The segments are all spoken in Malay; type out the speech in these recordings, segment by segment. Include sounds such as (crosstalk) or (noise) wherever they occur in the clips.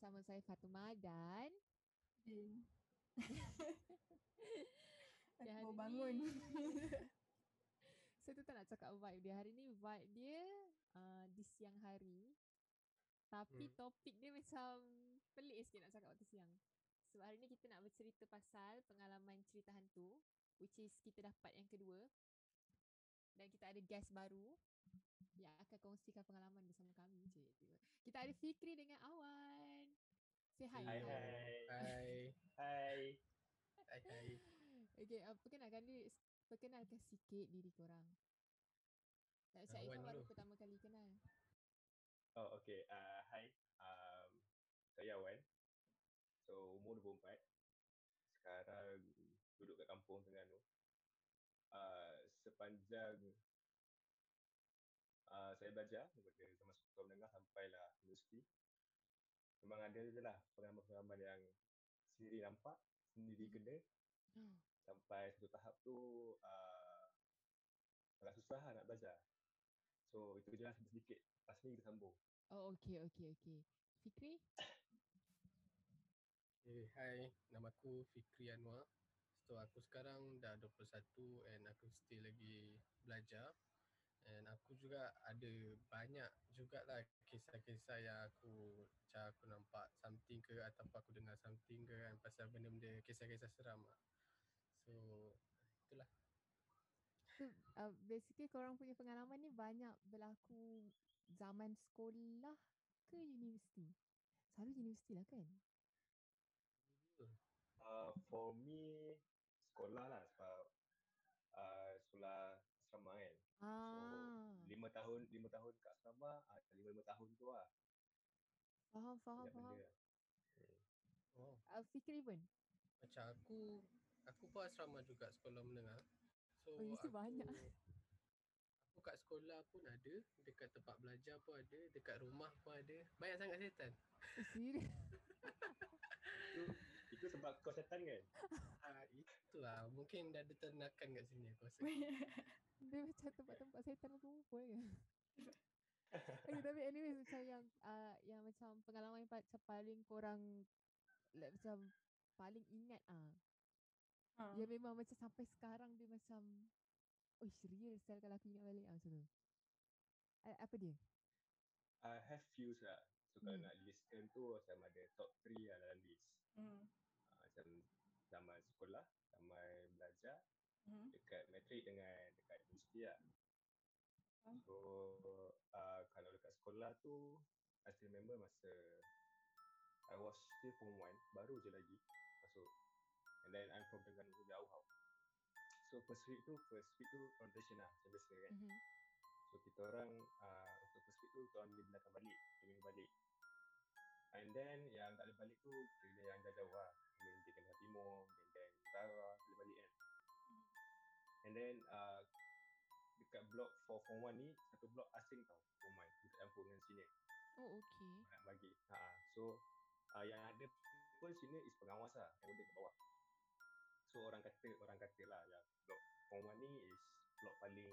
bersama saya Fatuma dan Din. (laughs) Aku hari mau bangun. ni- (laughs) saya tu tak nak cakap vibe dia. Hari ni vibe dia uh, di siang hari. Tapi Hmm. topik dia macam pelik sikit nak cakap waktu siang. Sebab hari ni kita nak bercerita pasal pengalaman cerita hantu. Which is kita dapat yang kedua. Dan kita ada guest baru yang akan kongsikan pengalaman bersama kami. Cik. Kita ada Fikri dengan Awan. Say hi. Hai. Hai. Hai. Hai, hai. Okay, uh, perkenalkan diri, perkenalkan sikit diri korang. Tak Awan Irfan baru pertama kali kenal. Oh, okay. Uh, hai. Um, saya Awan. So, umur 24. Sekarang duduk kat kampung Terengganu. Uh, sepanjang uh, saya belajar daripada zaman sekolah menengah sampailah universiti. Ada je lah pengalaman-pengalaman yang sendiri nampak, sendiri kena. Sampai satu tahap tu uh, agak susah lah nak belajar. So, itu je lah sedikit. Lepas ni kita sambung. Oh, okay, okay, okay. Fikri? Okay, hai. Nama aku Fikri Anwar. So aku sekarang dah 21 and aku still lagi belajar. And aku juga ada banyak jugalah kisah-kisah yang aku macam aku nampak something ke ataupun aku dengar something ke kan pasal benda-benda kisah-kisah seram lah. So itulah. So, uh, basically korang punya pengalaman ni banyak berlaku zaman sekolah ke universiti? Selalu universiti lah kan? Uh, for me, sekolah lah sebab uh, sekolah asrama kan. Ah, So, lima tahun, lima tahun kat asrama, uh, lima lima tahun tu lah. faham, faham, Banyak faham. benda. Oh. Uh, Fikri pun? Macam aku aku pun asrama juga sekolah menengah. So Oh, aku, banyak. Aku kat sekolah pun ada, dekat tempat belajar pun ada, dekat rumah pun ada. Banyak sangat setan. Eh, serius? (laughs) Itu, sebab kau setan kan? (laughs) Ah itulah mungkin dah ada ternakan kat sini aku rasa. (laughs) Dia macam tempat-tempat setan berkumpul ke? (laughs) okay, tapi anyways macam yang uh, yang macam pengalaman yang macam paling korang like, macam paling ingat ah. Ha. Ya memang macam sampai sekarang dia macam Oh real sel kalau aku ingat balik ah, macam tu. A- apa dia? I have views lah. So kalau Hmm. nak listkan tu macam ada top 3 lah dalam list. Hmm. Macam zaman sekolah, zaman belajar, Hmm. dekat matrik dengan dekat universiti lah. So uh, kalau dekat sekolah tu I still remember masa I was still form 1 baru je lagi masuk and then I'm from Terengganu so jauh tau so first week tu first week tu orientation lah macam biasa kan Mhm. so kita orang uh, untuk first week tu kita orang dibenarkan balik minggu balik and then yang tak boleh balik tu kira yang jauh-jauh lah I mean dia kena timur and then utara boleh balik kan and then uh, dekat blok for form 1 ni satu blok asing tau form 1 kita campur dengan senior. Oh okay. nak bagi ha so uh, yang ada pun senior is pengawas lah yang boleh kat bawah. So orang kata orang kata lah yang blok form 1 ni is blok paling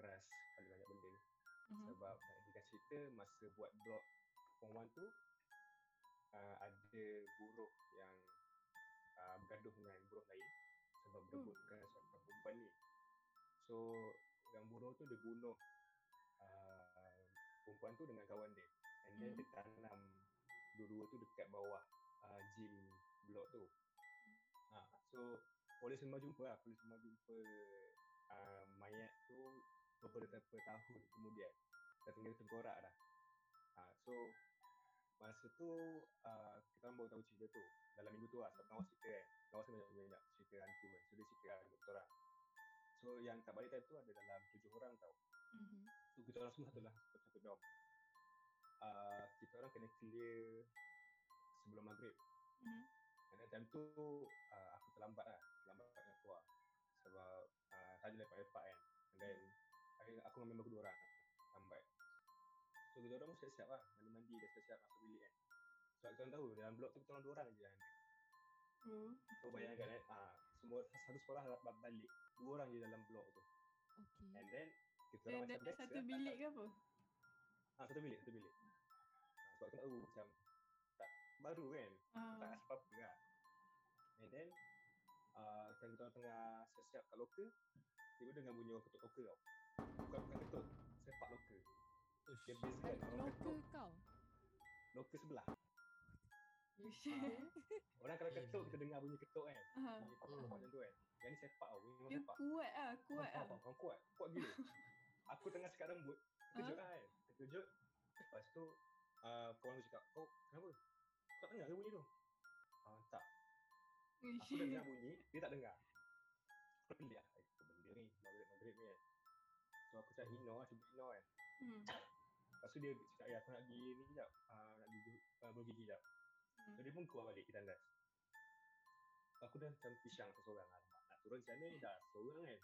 keras paling banyak benda. Mhm. sebab nak jadikan cerita masa buat blok form 1 tu uh, ada buruh yang uh, bergaduh dengan buruh lain sebab berebutkan seorang perempuan ni. So yang buruh tu dia bunuh uh, perempuan tu dengan kawan dia. And then Hmm. dia tanam dua-dua tu dekat bawah uh, gym blok tu. Ha, so polis memang jumpa lah polis memang jumpa uh, mayat tu beberapa tahun kemudian. Dah tinggal tengkorak dah. Ha, so masa tu uh, kita orang baru tahu cerita tu dalam minggu tu lah sebab kawan cerita kan kawan saya banyak, banyak cerita hantu kan so dia cerita lah dengan kita orang so yang tak balik time tu ada dalam tujuh orang tau Mhm. So kita orang semua satu satu, satu dorm. Uh, kita orang kena clear sebelum maghrib. And then time tu uh, aku terlambat lah, terlambat nak keluar. Sebab uh, tadi lepak-lepak kan. And then akhirnya aku dengan member kedua orang lambat. So kita orang pun siap-siap lah, mandi-mandi dah siap-siap masuk bilik kan. Sebab kita orang tahu dalam blok tu kita orang dua orang je yang ada. Oh. So bayangkan eh, uh, semua satu sekolah ba- balik, dua orang je dalam blok tu. Okay. And then kita Dan orang macam biasa satu lah, bilik ke apa? Ah, satu bilik, satu bilik. Ah, sebab aku tahu macam tak baru kan. Tak Ah. rasa apa-apa lah. And then uh, kita orang tengah siap-siap kat locker, tiba dengar bunyi orang ketuk locker tau. Bukan bukan ketuk, sepak locker. Ush. Dia base kan orang Loker ketuk kau. locker sebelah. (laughs) Ah. Orang kalau Eh, ketuk kita dengar bunyi ketuk kan. Bunyi Hmm. macam tu kan. Yang ni sepak tau, Dia sepak. kuat ah, kuat Orang ah. kuat, orang kuat. Kuat gila. (laughs) Aku tengah sekat rambut, terkejut lah kan. Terkejut. Lepas tu uh, kawan aku cakap, kau kenapa? Kau tak dengar ke bunyi tu? Ah, tak. Aku dengar bunyi, dia tak dengar. Aku pelik lah. Eh, benda ni? Maghrib-maghrib ni kan. So aku cakap ignore lah, cuba ignore kan. Hmm. Lepas tu dia cakap, ya aku nak pergi ni sekejap. Uh, nak pergi uh, bergigi sekejap. Hmm. So dia pun keluar balik ke tandas. Aku dah macam pisang seorang lah. Nak turun sana ni dah seorang kan.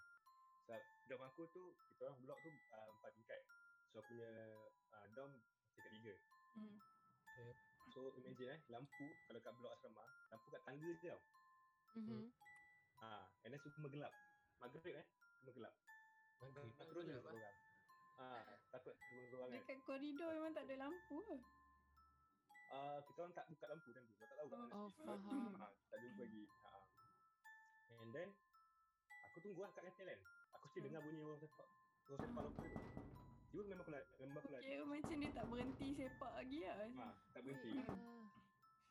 Sebab dom aku tu, kita orang blok tu uh, empat tingkat. So aku punya uh, dom tingkat tiga. Hmm. So imagine eh, lampu kalau kat blok asrama, lampu kat tangga je tau. Mhm. Ha, and then semua gelap. Maghrib eh, semua gelap. Maghrib Tak pun turun je ah. seorang. Ha, takut turun seorang kan. Dekat koridor memang tak ada lampu ke? Uh, kita orang tak buka lampu tu. Kau tak tahu kat mana. Oh, sleep. faham. Ha, tak jumpa lagi. Ha. And then aku tunggu lah kat kantin lain. Aku still Hmm. dengar bunyi orang sepak. Orang sepak locker tu. Tiba memang aku lari. Memang aku lari. Kira macam dia tak berhenti sepak lagi lah. Ha, tak berhenti. Ah.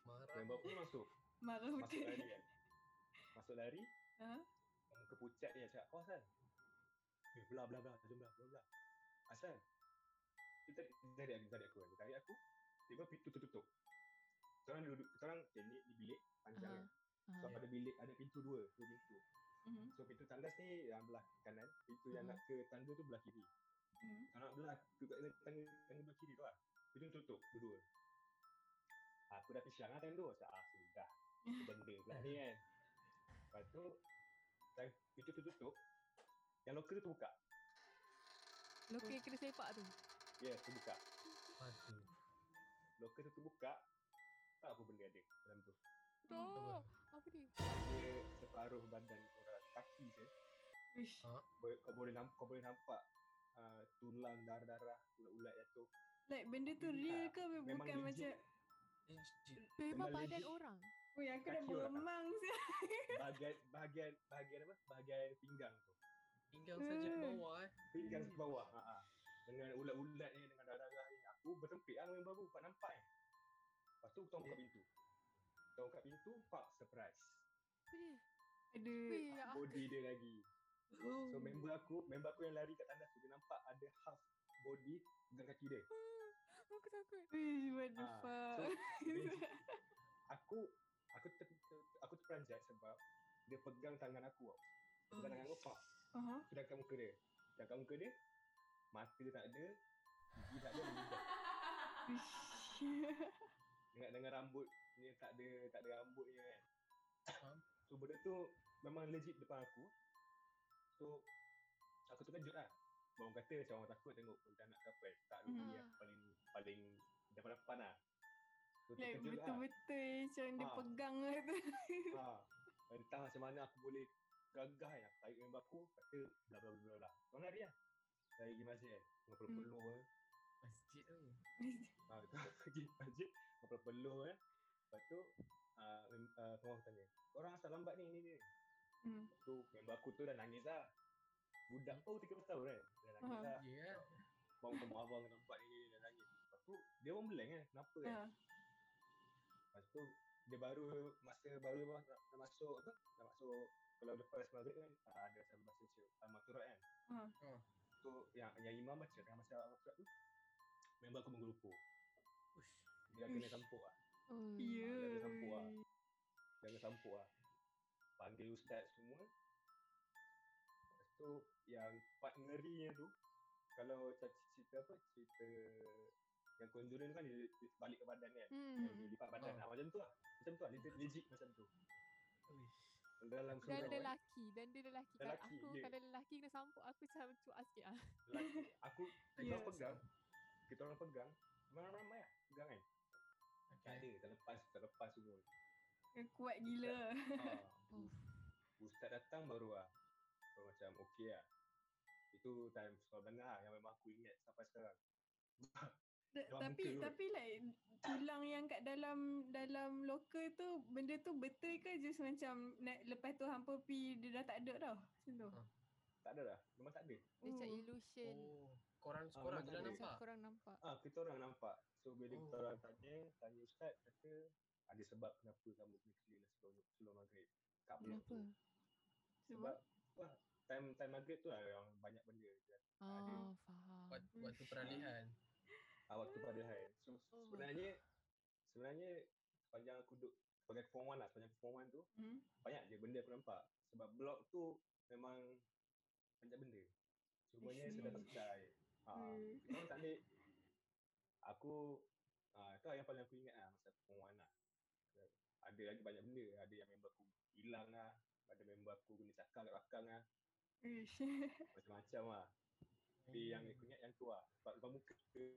Marah. Member aku masuk. Marah Masuk betul. lari kan. Masuk lari. Ha? Muka pucat dia cakap, kau asal? Eh, belah, belah, belah. Jom belah, belah, belah. Asal? Dia tarik, dia tarik aku, tarik aku kan. Dia tarik aku. Tiba pintu tertutup. Kita orang duduk, kita orang okay, ni, ni bilik panjang kan. Ah. So ada bilik, ada pintu dua, dua pintu. Mhm. So pintu tandas ni yang belah kanan, pintu yang Hmm. nak ke tangga tu belah kiri. Hmm. Kalau belah ke kat tangga, tangga belah kiri tu lah. Pintu tutup, dua-dua. Aku dah pisang lah time tu. Saya, ah sudah. Benda pula ni kan. Lepas tu, time pintu tu tutup, yang locker tu terbuka. Loker yang kena sepak tu. Ya, yeah, terbuka. Aduh. Locker tu terbuka, tak apa benda ada dalam tu. Oh, apa dia? Dia separuh badan orang kaki je. Uish. Ha? Boleh, kau boleh nampak, kau boleh nampak uh, tulang darah-darah, ulat-ulat jatuh. Like benda tu real ke memang bukan legit. macam Legit. Memang badan legit. orang. Oi aku dah Kaki sia. (laughs) bahagian bahagian bahagian apa? Bahagian pinggang tu. Pinggang saja Hmm. bawah eh. Ke bawah. Ha ah. Dengan ulat-ulat ni dengan darah-darah ni. Aku bertempik lah dengan baru tak nampak kan. Lepas tu kita buka pintu. Kita buka pintu, pak surprise. Apa dia? Aduh. Weh, ya. Body dia lagi. Oh. So member aku, member aku yang lari kat tandas tu dia nampak ada half body dengan kaki dia. Aku takut. Uish, what the Ah, fuck. so, Dia- (laughs) aku aku ter, ter, aku terperanjat sebab dia pegang tangan aku tau. Pegang tangan aku pak. Aha. Sedangkan muka dia. Sedangkan muka dia mata dia tak ada, gigi tak ada. (laughs) Dengan dengan rambut ni tak ada tak ada rambut ni kan. Faham. (coughs) So benda tu memang legit depan aku. So aku terkejut lah. Orang kata macam orang takut tengok pontianak ke apa. eh. Tak ada Hmm. yang paling paling depan-depan lah. So Like terkejut lah. betul-betul macam dia Ah. pegang lah tu. Ha. Entah macam mana aku boleh gagah ya. Tarik member aku, kata bla bla bla bla. Kau lari lah. Dari pergi masjid kan. Dengan peluh-peluh kan. Masjid tu. Ha, (laughs) tu (laughs) pergi masjid. Dengan peluh-peluh kan. Lepas tu, uh, uh, aku tanya, korang asal lambat ni, ni, ni. Hmm. Lepas tu, member aku tu dah nangis lah. Budak pun 13 tahun kan. Dah nangis Ah. lah. Ya kan? Bang kamu abang nampak ni, ni, dah nangis. Lepas tu, dia pun blank kan. Kenapa kan? Ha. Lepas tu dia baru masa baru nak, nak masuk apa? Nak masuk kalau lepas maghrib kan ah, ada sama cik al-makturat kan. Ha. Ha. So yang yang imam baca tengah masa al-makturat tu member aku menggelupur. Ush. Dia kena sampuk lah. Oh. Ya. Dia ada sampuk lah. Dia kena sampuk lah. Panggil ustaz semua. Lepas tu yang part ngerinya tu kalau cerita apa cerita yang conjuring tu kan dia, dia balik ke badan kan. Hmm. Dia lipat badan Ah. lah. Macam tu lah. Macam tu lah. Legit, legit macam tu. Dalam Dan kan. lelaki Dan dia lelaki Lelaki, aku ya. Kalau lelaki kena sampuk Aku macam cuak sikit lah lelaki aku (laughs) kita orang pegang kita orang pegang ramai-ramai lah pegang kan tak ada Okay. terlepas terlepas semua Kuat gila. ha. Oh. ustaz datang baru lah baru macam okey lah itu time sekolah menengah yang memang aku ingat sampai sekarang Tapi muka tapi like tulang yang kat dalam dalam loker tu benda tu betul ke just macam nak, lepas tu hampa pi dia dah tak ada dah. Macam tu. Ah. Tak ada lah. Memang tak ada. Dia macam Oh. illusion. Oh, korang Ah, korang lah ada. nampak. Korang nampak. Ah, kita orang nampak. So bila kita Oh. orang tanya, tanya ustaz kata ada sebab kenapa kamu kena clean sebelum sebelum maghrib. Kat blok Kenapa? tu. Sebab wah, time time maghrib tu lah yang banyak benda Oh, faham. Waktu, waktu peralihan. Ah, waktu pada hari. So Oh. sebenarnya sebenarnya sepanjang aku duduk sebagai form 1 lah, sepanjang form 1 tu Hmm. banyak je benda aku nampak. Sebab blok tu memang banyak benda. Semuanya see. sedar-sedar je. Ha, Hmm. orang tak ambil aku ah tu yang paling aku ingat lah masa aku form 1 lah. Ada lagi banyak benda, ada yang member aku hilang lah, ada member aku kena cakap kat belakang lah, Uish. (laughs) macam-macam lah. Tapi yang aku ingat yang tu lah, sebab depan muka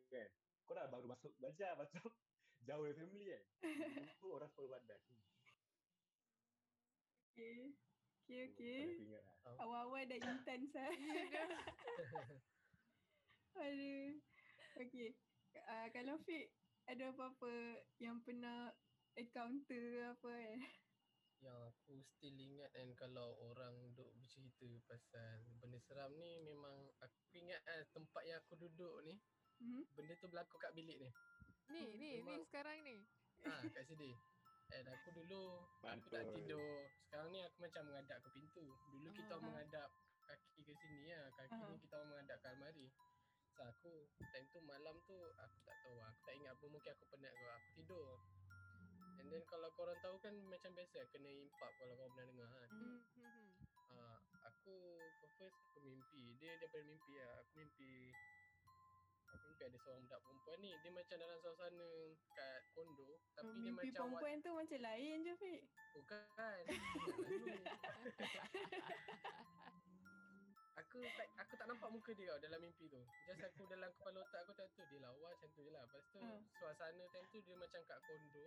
kan. Kau dah baru masuk belajar, tu (laughs) jauh dari family kan. Jumpa (laughs) orang separuh badan. Okay. Okay, okay. paling Aku ingat lah. Awal-awal dah intense lah. (laughs) Aduh. Okay. Uh, kalau Fik ada apa-apa yang pernah encounter apa kan? Yang aku still ingat kan kalau orang duk bercerita pasal benda seram ni memang aku ingat kan tempat yang aku duduk ni Hmm? benda tu berlaku kat bilik ni. Ni, ni, ni Memang- sekarang ni. Ha kat sini. And aku dulu aku tak tidur. Sekarang ni aku macam menghadap ke pintu. Dulu kita Ah. orang menghadap kaki ke sini lah. Kaki Ah. ni kita orang menghadap ke almari. So aku time tu malam tu aku tak tahu aku tak ingat apa mungkin aku penat ke aku tidur. And then kalau korang tahu kan macam biasa kena impap kalau korang pernah dengar kan. Hmm, hmm, hmm. Uh, aku first aku mimpi. Dia daripada mimpi lah. Aku mimpi aku mimpi ada seorang budak perempuan ni. Dia macam dalam suasana kat kondo tapi dia Oh, Mimpi macam perempuan tu macam lain je Fik. Bukan. (laughs) Aku tak aku tak nampak muka dia tau dalam mimpi tu. Just aku dalam kepala otak aku tak tu dia lawa macam tu je lah. Lepas tu Hmm. suasana time tu dia macam kat kondo.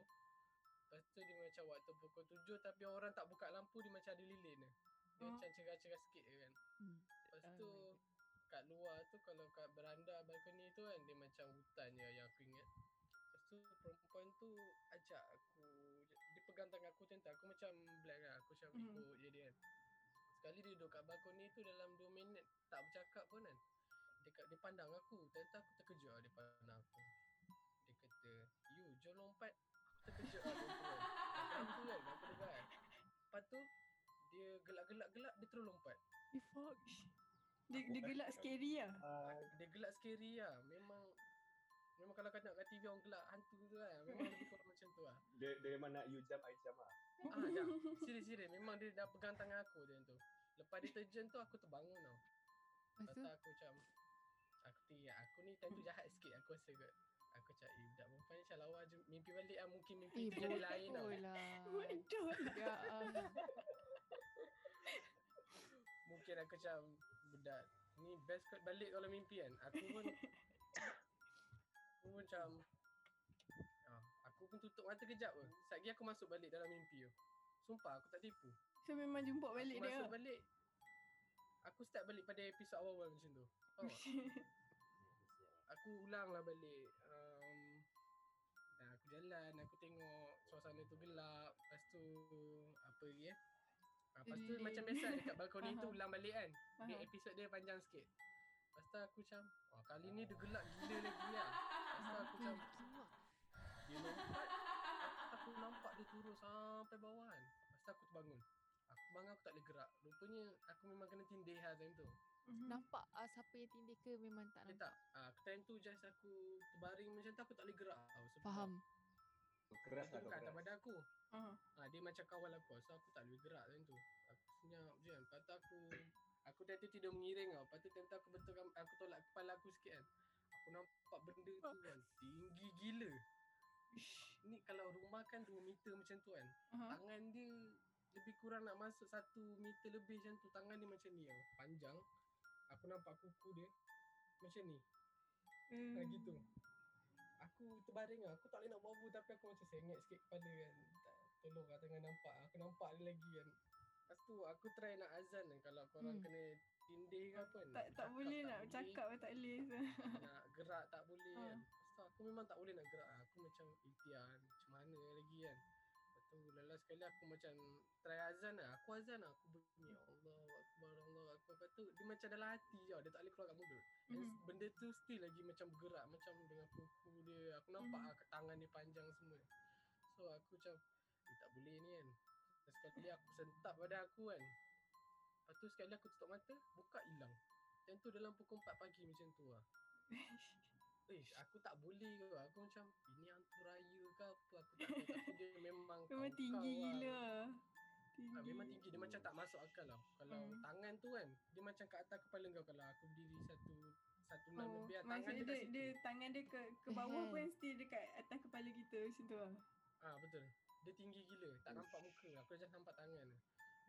Lepas tu dia macam waktu pukul tujuh tapi orang tak buka lampu dia macam ada lilin dia. Dia Oh. macam cerah-cerah sikit je kan. Hmm. Lepas Oh tu my kat luar tu kalau kat beranda balkoni tu kan dia macam hutan je yang aku ingat. Lepas tu perempuan tu ajak aku dia pegang tangan aku tu aku macam blank lah aku macam Mhm. ikut je dia kan. Sekali dia duduk kat balkoni tu dalam 2 minit tak bercakap pun kan. Dia, dia pandang aku. Ternyata aku terkejut lah dia pandang aku. Dia kata, you jom lompat. Aku terkejut lah dia. Aku kan, aku dengar kan. Lepas tu, dia gelak-gelak-gelak dia terus lompat. Eh, fuck. Dia, dia gelak scary lah. Ah, Dia gelak scary lah. Memang Memang kalau kau tengok kat TV orang gelak hantu tu kan. Memang lebih kurang macam tu lah. dia, dia memang nak you jump, I jump lah. Ah, jap. Serius serius. Memang dia dah pegang tangan aku dia tu. Lepas dia terjun tu aku terbangun tau. Lepas tu, aku macam Aku teringat aku ni time tu jahat sikit aku rasa kot Aku cakap eh budak perempuan ni macam lawa je Mimpi balik lah mungkin mimpi eh, tu jadi lain tau lah. (laughs) Bodoh lah. Ya Allah. Mungkin aku macam Budak Ni best kot balik kalau mimpi kan. Aku pun (laughs) Aku pun macam ah, Aku pun tutup mata kejap pun. Sekejap lagi aku masuk balik dalam mimpi tu. Sumpah aku tak tipu. So memang jumpa balik Aku dia. masuk balik Aku start balik pada episod awal-awal macam tu. (laughs) Aku ulang lah balik um, Dan aku jalan, aku tengok suasana tu gelap. Lepas tu, apa lagi eh Ah, Lepas tu macam biasa dekat balkoni tu Faham. ulang balik kan Dia Faham. episod dia panjang sikit Lepas tu aku macam, wah kali ni dia gelap gila lagi lah Lepas tu aku macam, dia lompat aku, nampak dia turun sampai bawah kan Lepas tu aku terbangun Aku bangun aku tak boleh gerak Rupanya aku memang kena tindih lah time tu Mhm. Nampak uh, siapa yang tindih ke memang tak Dia nampak? tak, ah, time tu just aku terbaring macam tu aku tak boleh gerak Faham. Keras Dia lah kau bukan atas keras. badan aku Ah. ha, Dia macam kawal aku So aku tak boleh gerak time tu Aku senyap je kan Lepas tu aku Aku time tu tidur mengiring tau Lepas tu time tu aku betulkan Aku tolak kepala aku sikit kan Aku nampak benda tu kan Tinggi gila Ni kalau rumah kan 2 meter macam tu kan Aha. Tangan dia Lebih kurang nak masuk 1 meter lebih macam tu Tangan dia macam ni tau Panjang Aku nampak kuku dia Macam ni Hmm. Ha gitu. Aku terbaring lah. Aku tak boleh nak buat apa tapi aku macam sengit sikit kepala kan. Tak, tolong lah tengah nampak. Aku nampak dia lagi kan. Lepas tu aku try nak azan kan kalau korang Hmm. kena tindih ke apa kan. Tak tak boleh nak cakap tak boleh. Nak (laughs) gerak tak boleh Ha. kan. Lepas tu aku memang tak boleh nak gerak Aku macam ikhtiar Macam mana lagi kan Lepas tu last sekali aku macam Try azan lah. Aku azan lah Aku bunyi. Allah Akbar Allah Akbar. Lepas tu dia macam dalam hati je Dia tak boleh keluar kat mulut And Mhm. benda tu still lagi macam bergerak Macam dengan kuku dia. Aku nampak Mhm. lah tangan dia panjang semua. So aku macam Eh tak boleh ni kan. Last sekali aku sentap pada aku kan. Lepas tu sekali aku tutup mata Buka hilang. Macam tu dalam pukul 4 pagi macam tu lah (laughs) Ish, aku tak boleh ke Aku macam Ini hantu raya ke apa? Aku tak tahu. Tapi dia memang (laughs) Memang tinggi lah. gila. Tinggi. Ah, memang tinggi. Dia macam tak masuk akal lah Kalau Hmm. tangan tu kan Dia macam kat atas kepala kau. Kalau aku berdiri satu Satu enam Oh, lebih lah, Tangan dia dia, dia tangan dia ke ke bawah pun still dekat atas kepala kita. Macam tu lah. Ah betul. Dia tinggi gila. Tak nampak muka. Aku just nampak tangan.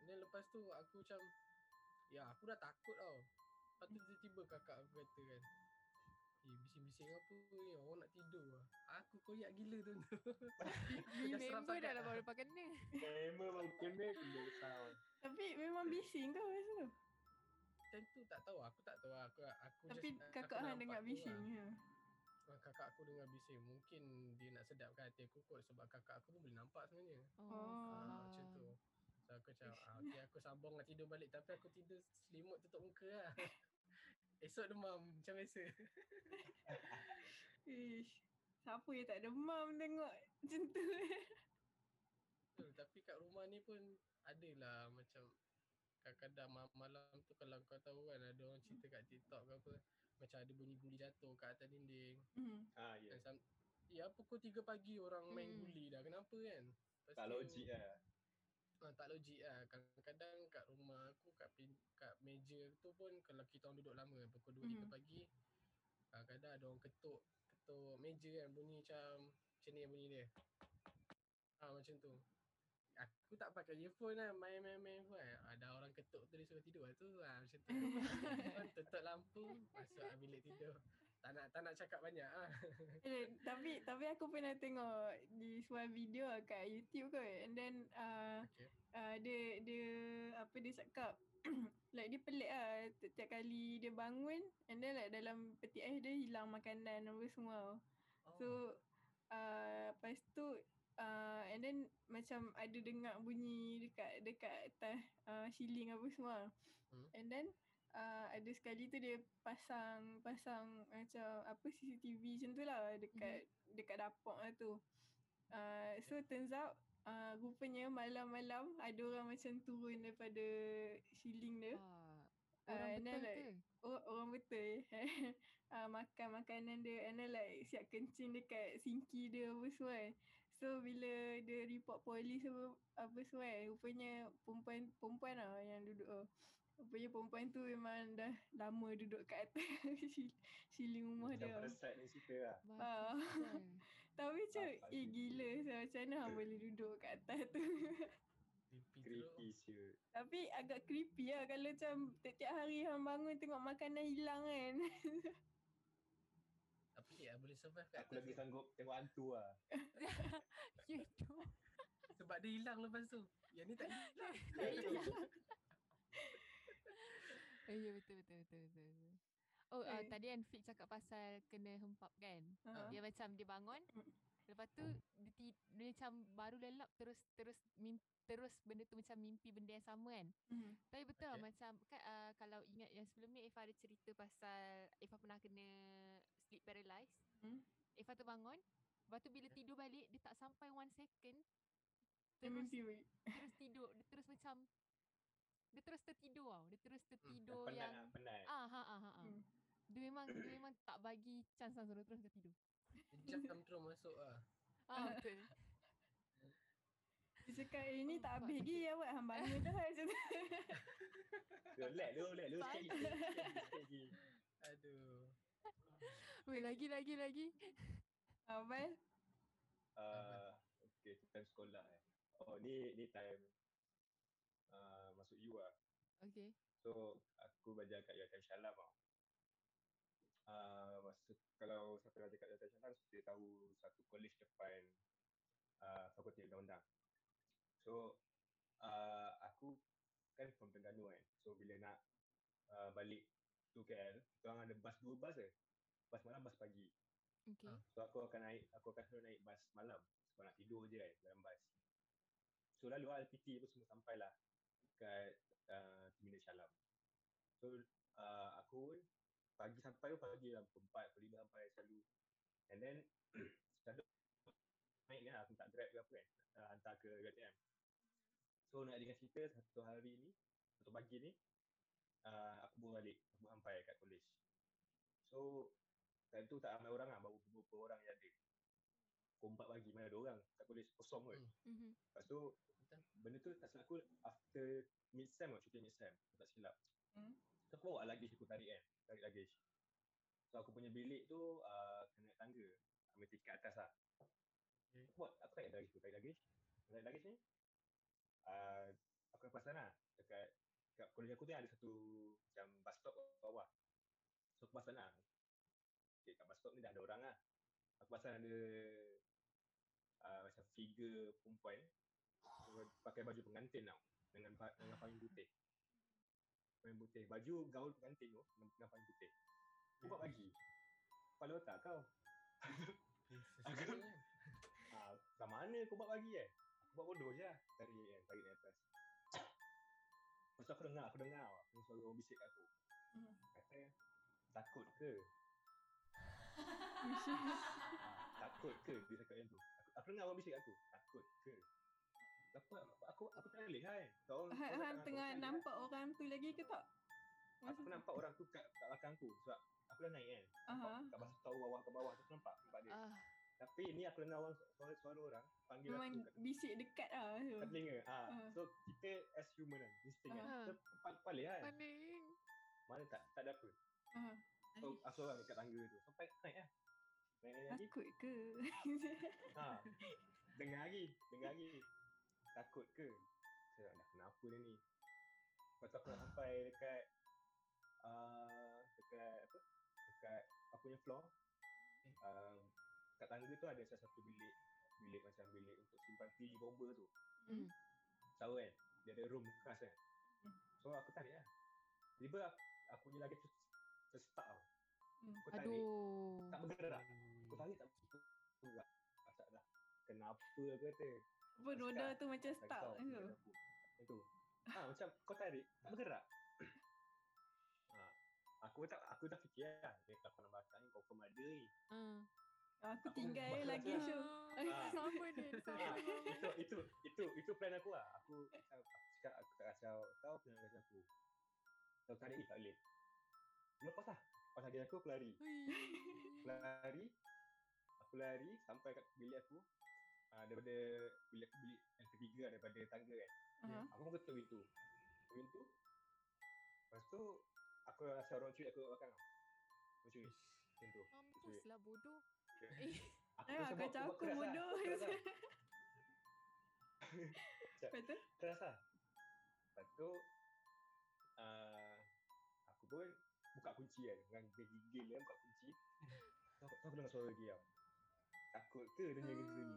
And then lepas tu Aku macam Ya aku dah takut tau. Lepas tu tiba-tiba kakak aku kata kan Eh bising-bising apa ni Orang nak tidur lah Aku koyak gila tu (laughs) seram Member dah lah baru lepas kena. Member kena kena sound. Tapi memang bising kau masa tu. Time tu tak tahu Aku tak tahu aku, aku Tapi just, kakak aku Han dengar bising lah. ya. Kakak aku dengar bising Mungkin dia nak sedapkan hati aku kot Sebab kakak aku pun boleh nampak sebenarnya Oh. Ah, macam tu So aku macam ah, okay, aku sambung lah tidur balik Tapi aku tidur selimut tutup muka lah (laughs) Esok demam macam biasa (laughs) Ish. Siapa yang tak demam tengok macam tu Betul, Tapi kat rumah ni pun Adalah macam Kadang-kadang ma- malam tu kalau kau tahu kan Ada orang cerita kat TikTok ke apa Macam ada bunyi guli jatuh kat atas dinding. Ah ya. Sam- Ya pukul 3 pagi orang main Hmm. guli dah Kenapa kan Lepas Tak logik lah. Ah, tak logik lah. Kadang-kadang kat rumah aku kat, pin, kat meja tu pun Kalau kita orang duduk lama Pukul 2 Mhm. 3 pagi Kadang-kadang ada orang ketuk Ketuk meja kan Bunyi macam Macam ni bunyi dia. Ah Macam tu. Aku tak pakai earphone lah Main-main-main pun. Kan Ada orang ketuk tu dia suruh tidur. Lah tu lah Macam tu. (laughs) Tutup lampu Masuk lah bilik tidur Tak nak tak nak cakap banyak ah. Eh, tapi tapi aku pernah tengok di sebuah video kat YouTube kot and then uh, Okay uh, dia dia apa dia cakap (clears throat) like dia pelik lah setiap kali dia bangun and then like dalam peti ais dia hilang makanan apa semua. oh. So uh, lepas tu uh, and then macam ada dengar bunyi dekat dekat atas uh, ceiling apa semua. Hmm. And then uh, ada sekali tu dia pasang pasang macam apa CCTV macam tu lah dekat dekat dapur lah tu. Uh, so turns out uh, rupanya malam-malam ada orang macam turun daripada ceiling dia. Ah, Ah, orang then betul like, ke? Oh, orang betul uh, (laughs) makan makanan dia and then like siap kencing dekat sinki dia apa semua kan. So bila dia report polis apa, apa semua kan, rupanya perempuan perempuan lah yang duduk tu. Rupanya perempuan tu memang dah lama duduk kat atas (laughs) si- ceiling rumah Macam dia. pada side ni cerita lah. Ah. Bagus. (laughs) Tapi macam eh gila saya macam mana hang boleh duduk kat atas (laughs) tu. Creepy siut. Tapi agak creepy lah kalau macam tiap-tiap hari hang bangun tengok makanan hilang kan. Tapi ya boleh survive kat Aku lagi sanggup tengok hantu lah. Do. Sebab dia hilang lepas tu Yang ni tak hilang Eh, ya betul betul betul betul. betul. Oh, uh, tadi kan Fik cakap pasal kena hempap kan. Ha. Dia macam dia bangun. Mm. Lepas tu dia, ti- dia macam baru lelap terus terus mimpi, terus benda tu macam mimpi benda yang sama kan. Mhm. Tapi betul lah Okay. macam kan uh, kalau ingat yang sebelum ni Ifah ada cerita pasal Ifah pernah kena sleep paralyzed. Hmm. Ifah terbangun. Lepas tu bila tidur balik dia tak sampai one second. Dia Terus terus tidur. Dia terus macam dia terus tertidur tau. Dia terus tertidur Penat yang lah, penat. ah ha ha ha. ha. Hmm. Dia memang dia memang tak bagi chance lah suruh terus tertidur. Dia jam terus masuk lah Ah betul. Dia cakap eh ni tak Nampak habis lagi awak hang bangun dah (laughs) macam tu. Relax dulu, relax dulu. Sikit lagi, lagi. Aduh Weh lagi lagi lagi. Abang. Uh, okay, time sekolah eh. Oh, ni ni time uh, masuk U lah. Okay. So, aku belajar kat Yayasan Syalam tau. Uh, masa, kalau siapa belajar kat Yayasan Syalam, dia tahu satu college depan uh, Fakulti Undang-Undang. So, uh, aku kan from Terengganu kan. So, bila nak uh, balik tu KL, kita orang ada bas dua bas je. Bas malam, bas pagi. Okay. So aku akan naik aku akan selalu naik bas malam sebab nak tidur je kan dalam bas. So lalu lah LPT tu semua sampailah kat uh, Terminal Shalam. So uh, aku pun pagi sampai pun pagi lah pukul 4 pukul 5 sampai selalu. And then (clears throat) selalu naik kan aku tak grab ke apa kan uh, hantar ke UiTM. So nak dengan cerita satu hari ni satu pagi ni uh, aku baru balik aku sampai kat college. So Time tu tak ramai orang lah, baru beberapa orang yang ada. Pukul 4 pagi, mana ada orang kat kolej kosong kot. Hmm. Mhm. Lepas tu, benda tu tak silap aku after mid-sem lah, cuti mid-sem, aku tak silap. Hmm. So aku bawa luggage aku tarik kan, tarik luggage. So aku punya bilik tu uh, kena naik tangga, ambil tingkat atas lah. Okay. Aku buat, aku tarik luggage tu, tarik luggage. Tarik luggage ni, uh, aku perasan lah, dekat, dekat kolej aku tu ada satu macam bus stop kat bawah. So aku perasan lah, okay, kat bus stop ni dah ada orang lah. Aku perasan ada uh, macam figure perempuan pakai baju pengantin tau dengan dengan payung putih. Payung putih. Baju gaul pengantin tu dengan, dengan payung putih. Kau buat pagi. Kepala otak kau. Sesuatu kan. Ah, kat mana kau buat pagi eh? Aku buat bodoh je lah. Tarik kan, tarik naik atas. Lepas tu aku dengar, aku dengar suara orang bisik kat aku. Hmm. Kata, takut ke? (laughs) Ah, takut ke? Dia cakap macam tu. Aku, aku dengar orang bisik kat aku. Takut ke? Apa, aku, aku, aku tak boleh kan? Kau, Han, Han dengan aku, tengah aku nampak orang tu lagi ke tak? Aku nampak orang tu kat, kat belakang aku sebab aku dah naik kan. Aha. kat bas stop bawah ke bawah tu aku nampak nampak dia. Ah, Tapi ni aku dengar orang suara, suara orang panggil Memang aku kat, bisik dekat lah tu. kat telinga. Ah, Ah. so kita as human kan, instinct kan. Ah. So paling kan. pening. Mana tak tak ada apa. Aha. So aku seorang dekat tangga tu. Sampai naik lah. Naik naik lagi. Takut ke? Ha. Dengar lagi, dengar lagi. Takut ke? Saya dah kenapa dia ni? Lepas tu aku nak sampai dekat uh, dekat apa? Dekat aku punya floor. Um, kat tangga tu ada salah satu bilik bilik macam bilik untuk simpan pilih bomba tu. Hmm. Tahu kan? Dia ada room khas kan. Hmm. So aku tarik lah. Tiba aku, aku punya tu terstuck tau. Hmm. Aku tarik. Aduh. Tak bergerak. Aku tarik tak bergerak. Asal dah. Kenapa kata? Apa roda tu macam stuck tu. bagi aku. Macam tu. Ha, macam kau tarik, tak bergerak. (coughs) ha, aku tak aku dah fikir lah, dia kat dalam belakang ni confirm ada ni. Ah. Aku Aku tinggal bakal lagi rasa- show. Ah, (laughs) Sama dia, sama. Ha, itu itu itu itu plan aku lah. Aku aku cakap aku tak kacau kau kena kacau aku. Kau tarik ni tak boleh. Lepas lah. Lepas lagi aku, aku lari. Aku lari. Aku lari sampai kat bilik aku. Uh, daripada bilik aku bilik yang ketiga daripada tangga kan. Aha. Aku pun ketuk pintu. Ketuk pintu. Lepas tu aku rasa orang cuit aku kat belakang tau. Orang cuit. Macam tu. Mampuslah bodoh. (laughs) Aku Eh, buat- kacau buat aku lah, bodoh. keras lah. Lepas (laughs) tu? Keras lah. Lepas tu uh, aku pun buka kunci kan dengan gigil kan buka kunci. (laughs) Tahu aku dengar suara dia. Takut ke dia jaga sendiri?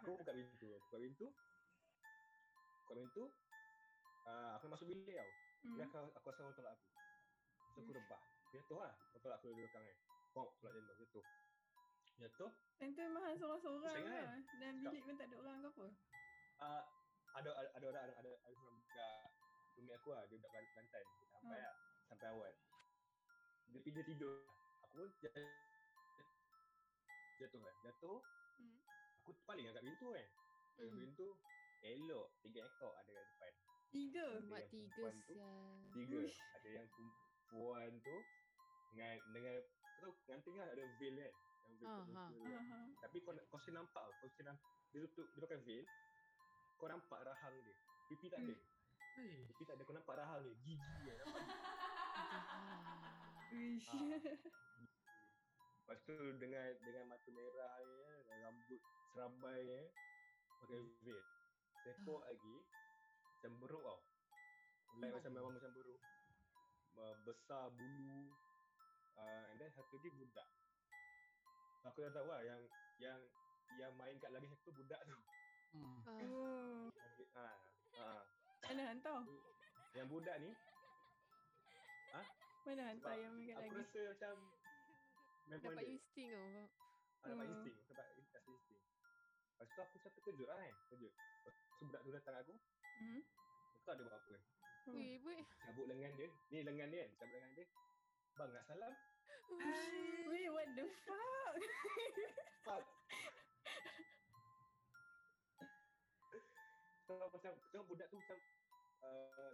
Aku buka pintu, aku buka pintu. Buka pintu. Uh, aku masuk bilik tau. Dia Hmm. aku, aku rasa orang tolak aku. So aku rebah. Dia jatuh lah. Orang tolak aku dari belakang kan. Pok, tolak jatuh. Jatuh. Jatuh. Time tu memang seorang-seorang Saya lah. kan? Dan bilik pun tak ada orang ke apa? Uh, ada, ada, ada orang, ada, ada, ada seorang budak roommate aku lah. Dia budak. Dia sampai Hmm. lah. Sampai awal. Dia, dia tidur. Aku pun jatuh. Jatuh kan. Jatuh. Hmm. Aku paling kat pintu kan. Kat Hmm. pintu. Elok. Tiga ekor ada kat depan. Tiga. Mak tiga sial. Tiga. Ada yang perempuan tu dengan dengan kau tahu pengantin kan ada veil kan. Yang veil ha. muka tu kan. Aha. Tapi kau kau mesti nampak. Kau mesti nampak dia tutup dia pakai veil. Kau nampak rahang dia. Pipi tak ada. Hei, Pipi tak ada. Kau nampak rahang dia. Gigi dia. Nampak (laughs) Jahat. Wish. (laughs) Ah. Lepas tu dengan dengan mata merah ni eh, dan rambut serambai ni eh, pakai veil. Sekok lagi macam beruk tau. Like macam memang macam beruk. Uh, besar bulu. Uh, and then satu lagi budak. Aku dah tahu lah yang yang yang main kat lagi satu budak tu. hmm. Ah, Oh. Ha, ha. Mana Han tahu? Yang budak ni Mana hantar Sebab ayam kat Aku lagi? rasa macam memang Dapat dia insting tau. ah, dapat Hmm. insting, dapat rasa insting. Lepas tu aku macam terkejut lah kan, terkejut. Lepas tu budak tu datang aku, Hmm. aku tak ada buat apa. Hmm. Weh, weh. Cabut lengan dia, ni lengan dia kan, cabut lengan dia. Bang nak salam, (laughs) Wait, what the fuck? (laughs) fuck. So macam tengok budak tu macam uh,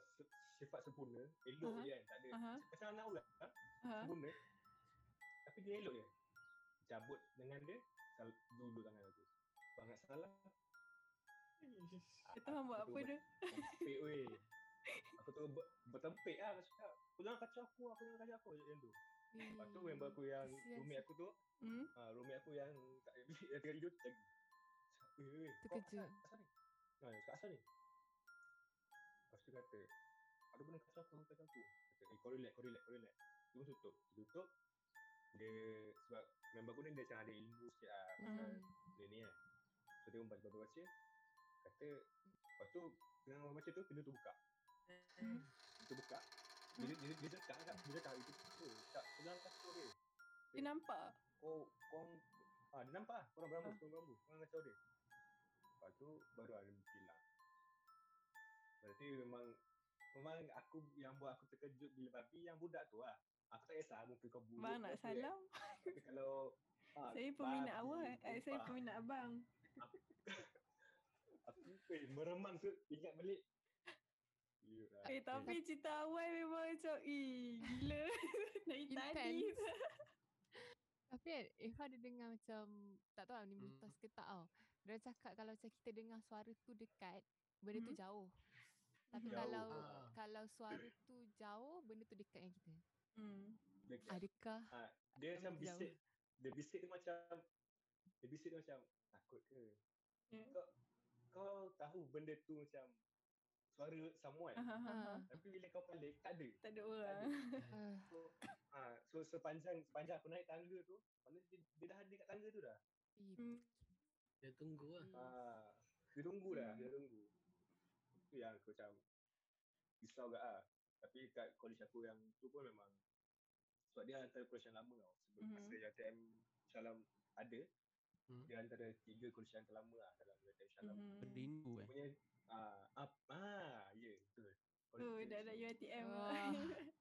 sifat sempurna, elok je kan, tak ada. Aha. Macam anak orang, ha? Ha. sempurna. Tapi dia elok je. Cabut dengan dia, sal dulu tangan aku. Bang nak salam. Kita orang buat apa dia? Tempik weh. (laughs) Aku tu ber- bertempik lah aku cakap. Kau jangan kacau aku, aku jangan kacau aku macam tu. Lepas tu member aku yang roommate aku tu, Hmm. ha, roommate aku yang kat bilik yang tengah tidur cakap. Weh weh, kau Terkejut. asal ni? Ha, cakap asal ni? Lepas tu kata, ada benda kacau aku, kacau aku. Kata, eh kau relax, kau relax, kau relax. Pun tutup. Tutup, dia sebab member aku ni dia macam ada ilmu sikit lah pasal Hmm. benda ni kan. So dia pun baca-baca, kata, lepas tu tengah baca tu, pintu tu buka. Pintu buka. Dia, dia, dia cakap kat, dia cakap itu tu. Cakap, pegang kasut dia. Dia nampak? Kau, kau, ah, dia nampak lah. Korang berambut, Ah. korang berambut. Korang kacau dia. Lepas tu, baru ada lah. Berarti memang, memang aku yang buat aku terkejut gila babi yang budak tu lah. Aku tak kisah muka kau buruk. Bang nak apa kan. salam. Tapi kalau ah, (laughs) Saya peminat awak. Eh, saya peminat abang. (laughs) Aku eh, meremang tu ingat balik. Eh, tapi cerita awal memang macam, (laughs) eh, gila. Dari tadi. Tapi kan Eva ada dengar macam Tak tahu lah ni Hmm. mitos ke tak tau Dia cakap kalau macam kita dengar suara tu dekat Benda tu Hmm. jauh Tapi Jauh. kalau Ah. kalau suara tu jauh Benda tu dekat dengan kita Hmm. Dekat. Adakah Ah, dia macam Jauh. bisik. Dia bisik tu macam dia bisik tu macam takut ke? Ya. Kau kau tahu benda tu macam suara someone. Ah. Tapi bila kau balik tak ada. Tak ada orang. uh, (laughs) So, ah, so sepanjang sepanjang aku naik tangga tu, mana dia, dia dah ada kat tangga tu dah. Hmm. Dia tunggu lah. Ah, dia tunggu dah, Hmm. dia tunggu. Itu yang aku macam risau gak ah. Tapi kat college aku yang tu pun memang sebab dia antara college yang lama tau. Sebelum Mhm. masa UiTM Shalam ada, Hmm. dia antara tiga college yang terlama lah dalam UiTM Shalam. Hmm. Rindu Dia eh. punya ah ah, ah ya yeah, betul. Oh, dah ada UiTM. (laughs)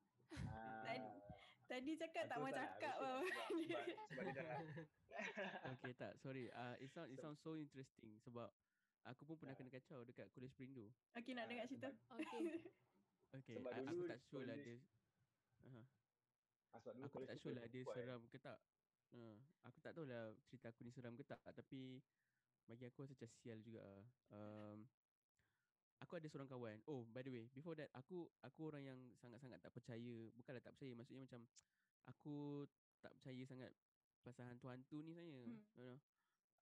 Ah, Tadi- Tadi cakap tak betul mau lah, cakap lah. Sebab, sebab, (laughs) sebab dia dah (laughs) Okay tak sorry uh, It sound it So- sound so interesting Sebab Aku pun pernah Ya. kena kacau Dekat College Perindu Okay, nak Ah, dengar cerita? sebab- Okay Okay Sebab I, Aku tak sure lah dia uh, ah, sebab dulu Aku tak sure lah dia kuat, eh. seram ke tak uh, Aku tak tahu lah Cerita aku ni seram ke tak Tapi Bagi aku rasa macam sial juga lah. um, Aku ada seorang kawan Oh by the way Before that Aku aku orang yang Sangat-sangat tak percaya Bukanlah tak percaya Maksudnya macam Aku tak percaya sangat Pasal hantu-hantu ni saya Hmm. you know.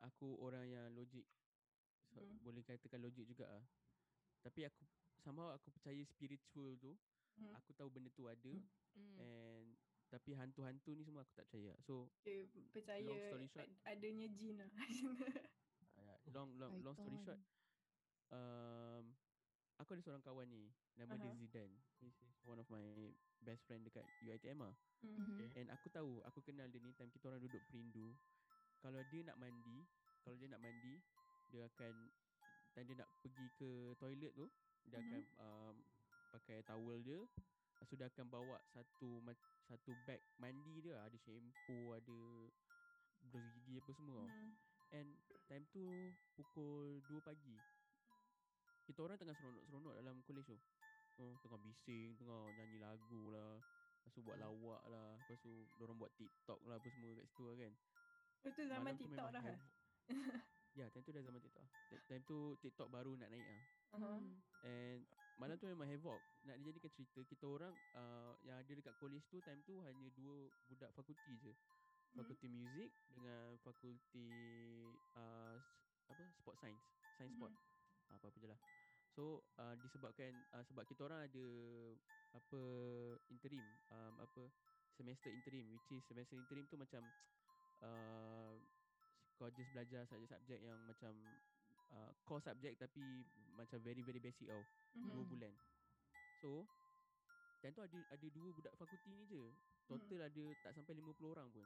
Aku orang yang logik so, Hmm. Boleh katakan logik juga lah Tapi aku Somehow aku percaya spiritual tu Hmm. Aku tahu benda tu ada hmm. And Tapi hantu-hantu ni semua aku tak percaya So Dia percaya Long story short. ad- adanya jin lah. uh, (laughs) Long long long story short um, Aku ada seorang kawan ni Nama dia Aha. Zidan He's he's one of my Best friend dekat UiTM lah Hmm. Mhm. And aku tahu Aku kenal dia ni Time kita orang duduk perindu Kalau dia nak mandi Kalau dia nak mandi Dia akan Time dia nak pergi ke toilet tu Dia Mhm. akan um, Pakai towel dia Lepas tu dia akan bawa Satu Satu bag mandi dia Ada shampoo Ada Berus gigi apa semua tau. Hmm. And time tu Pukul 2 pagi Kita orang tengah seronok-seronok dalam college tu oh, Tengah bising Tengah nyanyi lagu lah Lepas tu buat lawak lah Lepas tu Diorang buat TikTok lah Apa semua kat situ lah kan Itu zaman Malam TikTok dah. have- Ya time tu dah zaman TikTok Ti- Time tu TikTok baru nak naik lah Aha. Hmm. And Malam tu memang havoc? Nak dijadikan cerita Kita orang uh, Yang ada dekat college tu Time tu hanya dua Budak fakulti je. Hmm. Fakulti muzik Dengan fakulti uh, Apa Sport science Science sport. Uh, Apa-apa je lah. So uh, disebabkan uh, Sebab kita orang ada Apa Interim um, Apa Semester interim Which is semester interim tu macam uh, Kau just belajar subjek-subjek yang macam uh, Core subjek tapi Macam very very basic tau Mhm. Dua bulan So time tu ada ada dua budak fakulti ni je. Total ada tak sampai 50 orang pun.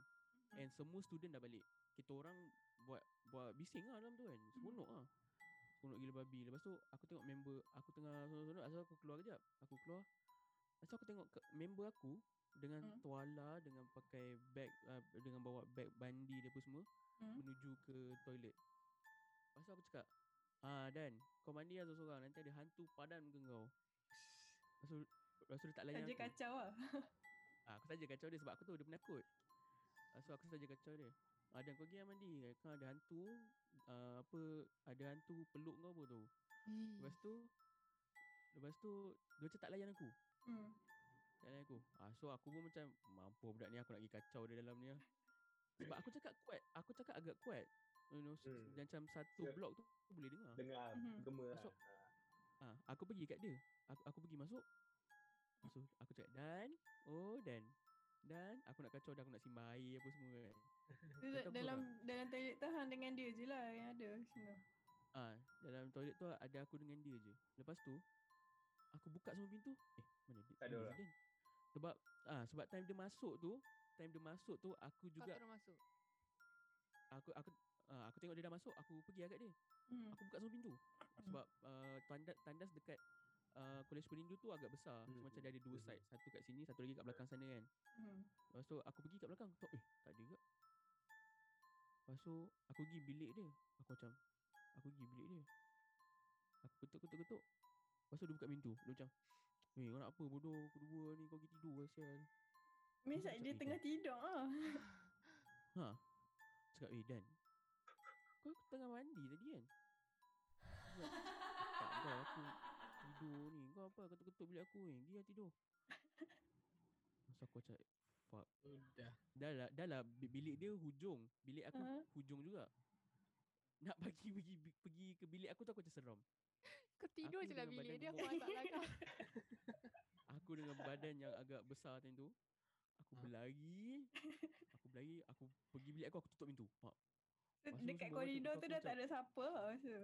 And semua student dah balik. Kita orang buat buat bising lah dalam tu kan. Seronok lah. Seronok gila babi. Lepas tu aku tengok member aku tengah seronok asal aku keluar kejap. Aku keluar. Asal aku tengok ke, member aku dengan Hmm. tuala dengan pakai bag uh, dengan bawa bag bandi dia apa semua Hmm. menuju ke toilet. Lepas tu aku cakap, "Ah Dan, kau mandi lah seorang-seorang nanti ada hantu padan muka kau." Lepas tu lepas tu dia tak layan Saja aku. kacau lah. Ah, aku saja kacau dia sebab aku tahu dia penakut. Ah, so aku saja kacau dia. Ah, dan kau pergi lah mandi. Kan ada hantu uh, apa ada hantu peluk kau apa tu. Lepas tu lepas tu dia macam tak layan aku. Hmm. Tak layan aku. Ah, so aku pun macam mampu budak ni aku nak pergi kacau dia dalam ni lah. Sebab aku cakap kuat. Aku cakap agak kuat. You know, Hmm. macam satu Ya. blok tu boleh dengar. Dengar Mhm. gema lah. Masuk. Ah, aku pergi kat dia. Aku aku pergi masuk. Masuk aku cakap Dan, oh Dan. Dan aku nak kacau dan aku nak simbah air apa semua kan. (laughs) Aku dalam dalam toilet tu hang dengan dia je lah yang ada semua. Ah, dalam toilet tu ada aku dengan dia je. Lepas tu aku buka semua pintu. Eh, mana dia? Tak ada orang. Sebab ah sebab time dia masuk tu, time dia masuk tu aku Kau juga terus masuk. aku aku ah, aku tengok dia dah masuk, aku pergi agak dia. Hmm. Aku buka semua pintu. Sebab uh, tandas tandas dekat uh, Kolej Perindu tu agak besar. Hmm, So, macam dia ada dua hmm. side. Satu kat sini, satu lagi kat belakang sana kan. Hmm. Lepas tu aku pergi kat belakang. Tok, eh tak ada kat. Lepas tu aku pergi bilik dia. Aku macam aku pergi bilik dia. Aku ketuk ketuk ketuk. Lepas tu dia buka pintu. Dia macam Eh kau nak apa bodoh kedua ni kau pergi tidur. Means Aku like cakap, dia "Eh, tengah Dan." tidur ah. (laughs) Ha. Cakap eh Dan. Kau tengah mandi tadi kan? Tak kau aku tidur ni. Kau apa ketuk-ketuk bilik aku ni? Dia tidur. Masa aku cakap fuck. Udah. Dah lah, dah lah bi- bilik dia hujung. Bilik aku Ha? hujung juga. Nak bagi pergi bi- pergi ke bilik aku tu aku macam seram. Kau tidur Aku je lah bilik dia. Aku masak lah kau. Aku dengan badan yang agak besar time tu. Aku Ha? berlari. Aku berlari, aku pergi bilik aku aku tutup pintu. Pak. Dekat koridor tu aku dah tak ada siapa lah rasa.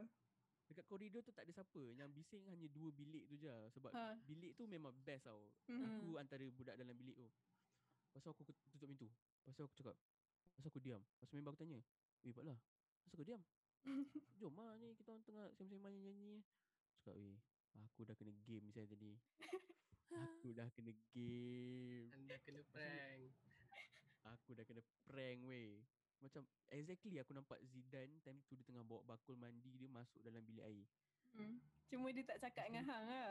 Dekat koridor tu tak ada siapa. Yang bising hanya dua bilik tu je. Sebab Ha. bilik tu memang best tau. Hmm. Aku antara budak dalam bilik tu. Lepas tu aku tutup pintu. Lepas tu aku cakap. Lepas tu aku diam. Lepas tu member aku tanya. Eh Pak lah. Lepas tu kau diam. (laughs) Jom lah ni kita orang tengah sembang-sembang nyanyi. Cakap weh. Aku dah kena game saya tadi. (laughs) Aku dah kena game. Anda kena prank. Aku dah kena prank weh. Macam exactly aku nampak Zidane time tu dia tengah bawa bakul mandi dia masuk dalam bilik air. Hmm. Cuma dia tak cakap dengan hang lah.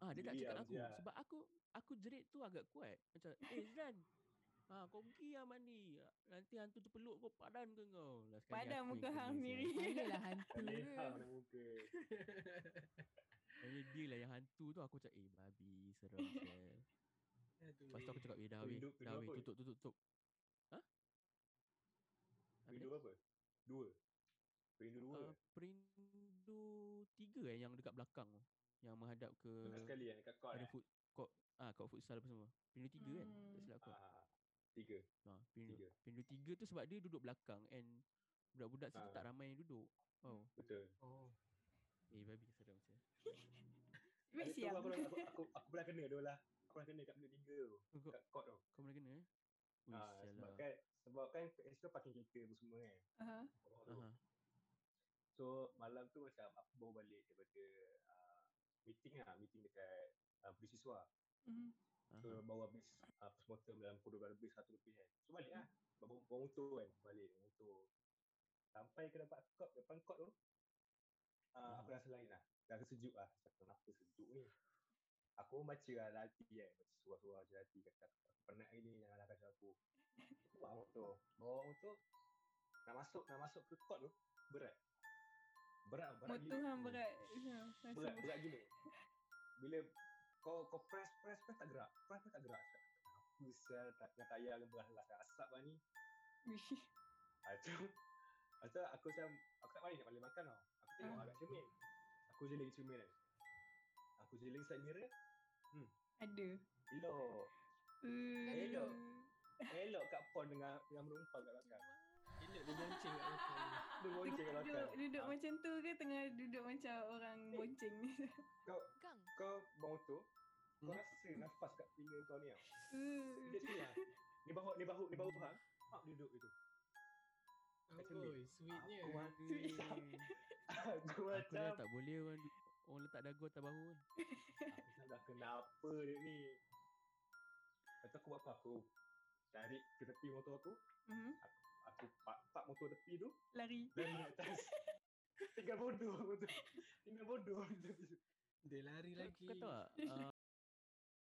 Ah dia tak cakap aku je. sebab aku aku jerit tu agak kuat. Macam eh Zidane. Ha kau pergi lah mandi. Nanti hantu tu peluk kau padan ke kau. Lah sekali Padan aku muka hang sendiri. Adalah (laughs) hantu ke. muka. Dia lah yang hantu tu aku cakap eh babi seram. Lepas tu aku cakap eh dah weh. Perindu- Dah weh tutup tutup tutup. Perindu apa? Dua. Perindu dua. Uh, perindu tiga eh yang dekat belakang tu. Yang menghadap ke Dekat sekali kan dekat court ada eh. food court ah court futsal apa semua. Perindu tiga kan? Hmm. Tak silap aku. Ah, tiga. Ha, perindu, Tiga. perindu tiga tu sebab dia duduk belakang and budak-budak situ Ah. tak ramai yang duduk. Oh, Betul. Oh. eh babi seram Hari (laughs) tu siap. aku, aku, aku, aku pernah kena tu lah. Aku pernah kena kat perindu tiga tu. Kau, kau, Kat court tu. kau pernah kena eh? Ui, Ah, sebab lah. kan sebab kan situ parking kereta apa semua kan. Tu. Aha. So malam tu macam aku baru balik daripada uh, meeting lah, meeting dekat uh, beasiswa. Mhm. So baru habis uh, postmortem dalam pukul 12 lebih, 1 lebih kan. So balik lah. Bawa, bawa motor kan, balik bawa motor. Sampai ke depan court, depan court tu, uh, aku rasa lain lah. Rasa sejuk lah. Cakap, kenapa sejuk ni? Aku pun baca lah hati kan. Baca surah-surah je hati. Kata, aku penat hari ni, janganlah kacau aku. Bawa motor. Bawa motor, nak masuk, nak masuk ke court tu, berat. Berat, berat Motor gila. berat. Rasa Berat, berat gila. Bila kau kau press press press tak gerak. Press press tak gerak. Apa sial tak nak tayar ke beras asap lah ni. Wish. Ah. Lepas tu aku macam aku tak balik nak balik makan tau. Aku tengok Ah. agak cermin. Aku jeling cermin kan. Aku jeling side mirror. Ada. Elok. Uh, Elok. Elok kat pon dengan dengan menumpang kat belakang. Elok dia bonceng kat belakang. Dia bonceng kat belakang. Duduk, duduk Ah, macam tu ke tengah duduk macam orang bonceng ni? Kau Gang. kau bawa motor. Kau rasa nafas kat telinga kau ni tau. Uh, Dia sini lah. Ni bahu, ni bahu, ni bahu hang. Mak dia duduk gitu. Oi, sweetnya. Aku Sweet. (laughs) aku Aku macam, dah tak boleh orang orang letak dagu atas bahu kan. aku dah kenapa dia ni. Lepas tu aku buat apa? Aku cari ke tepi motor aku. mhm, Aku park, park motor tepi tu. Lari. Dan naik atas. (laughs) Tinggal bodoh motor. Tinggal bodoh. Dia lari lagi. Kau tahu tak? Uh,